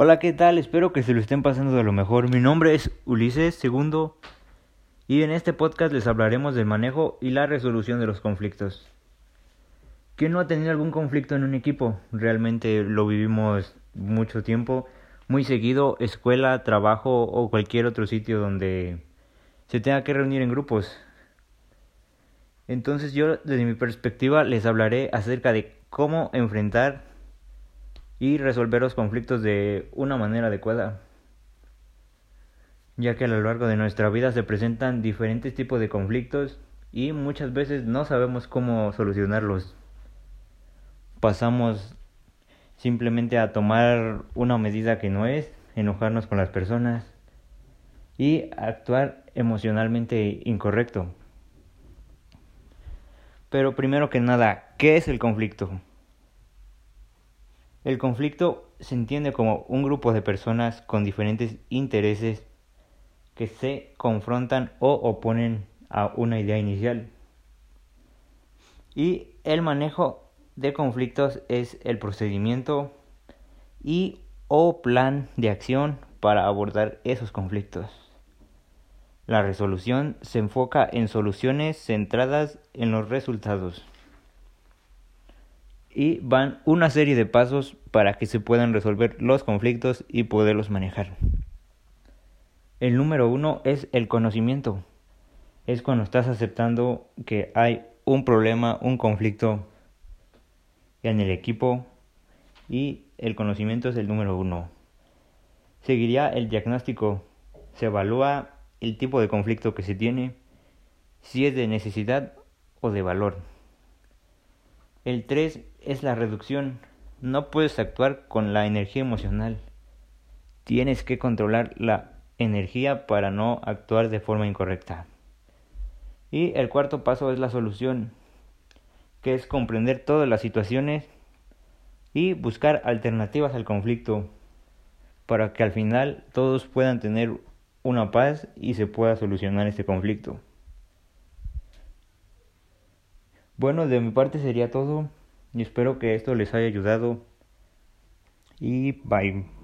Hola, ¿qué tal? Espero que se lo estén pasando de lo mejor. Mi nombre es Ulises Segundo y en este podcast les hablaremos del manejo y la resolución de los conflictos. ¿Quién no ha tenido algún conflicto en un equipo? Realmente lo vivimos mucho tiempo, muy seguido, escuela, trabajo o cualquier otro sitio donde se tenga que reunir en grupos. Entonces yo desde mi perspectiva les hablaré acerca de cómo enfrentar y resolver los conflictos de una manera adecuada, ya que a lo largo de nuestra vida se presentan diferentes tipos de conflictos y muchas veces no sabemos cómo solucionarlos. Pasamos simplemente a tomar una medida que no es, enojarnos con las personas y actuar emocionalmente incorrecto. Pero primero que nada, ¿qué es el conflicto? El conflicto se entiende como un grupo de personas con diferentes intereses que se confrontan o oponen a una idea inicial. Y el manejo de conflictos es el procedimiento y o plan de acción para abordar esos conflictos. La resolución se enfoca en soluciones centradas en los resultados y van una serie de pasos para que se puedan resolver los conflictos y poderlos manejar. El número uno es el conocimiento. Es cuando estás aceptando que hay un problema, un conflicto en el equipo y el conocimiento es el número uno. Seguiría el diagnóstico. Se evalúa el tipo de conflicto que se tiene, si es de necesidad o de valor. El 3 es la reducción. No puedes actuar con la energía emocional. Tienes que controlar la energía para no actuar de forma incorrecta. Y el cuarto paso es la solución, que es comprender todas las situaciones y buscar alternativas al conflicto para que al final todos puedan tener una paz y se pueda solucionar este conflicto. Bueno, de mi parte sería todo y espero que esto les haya ayudado y bye.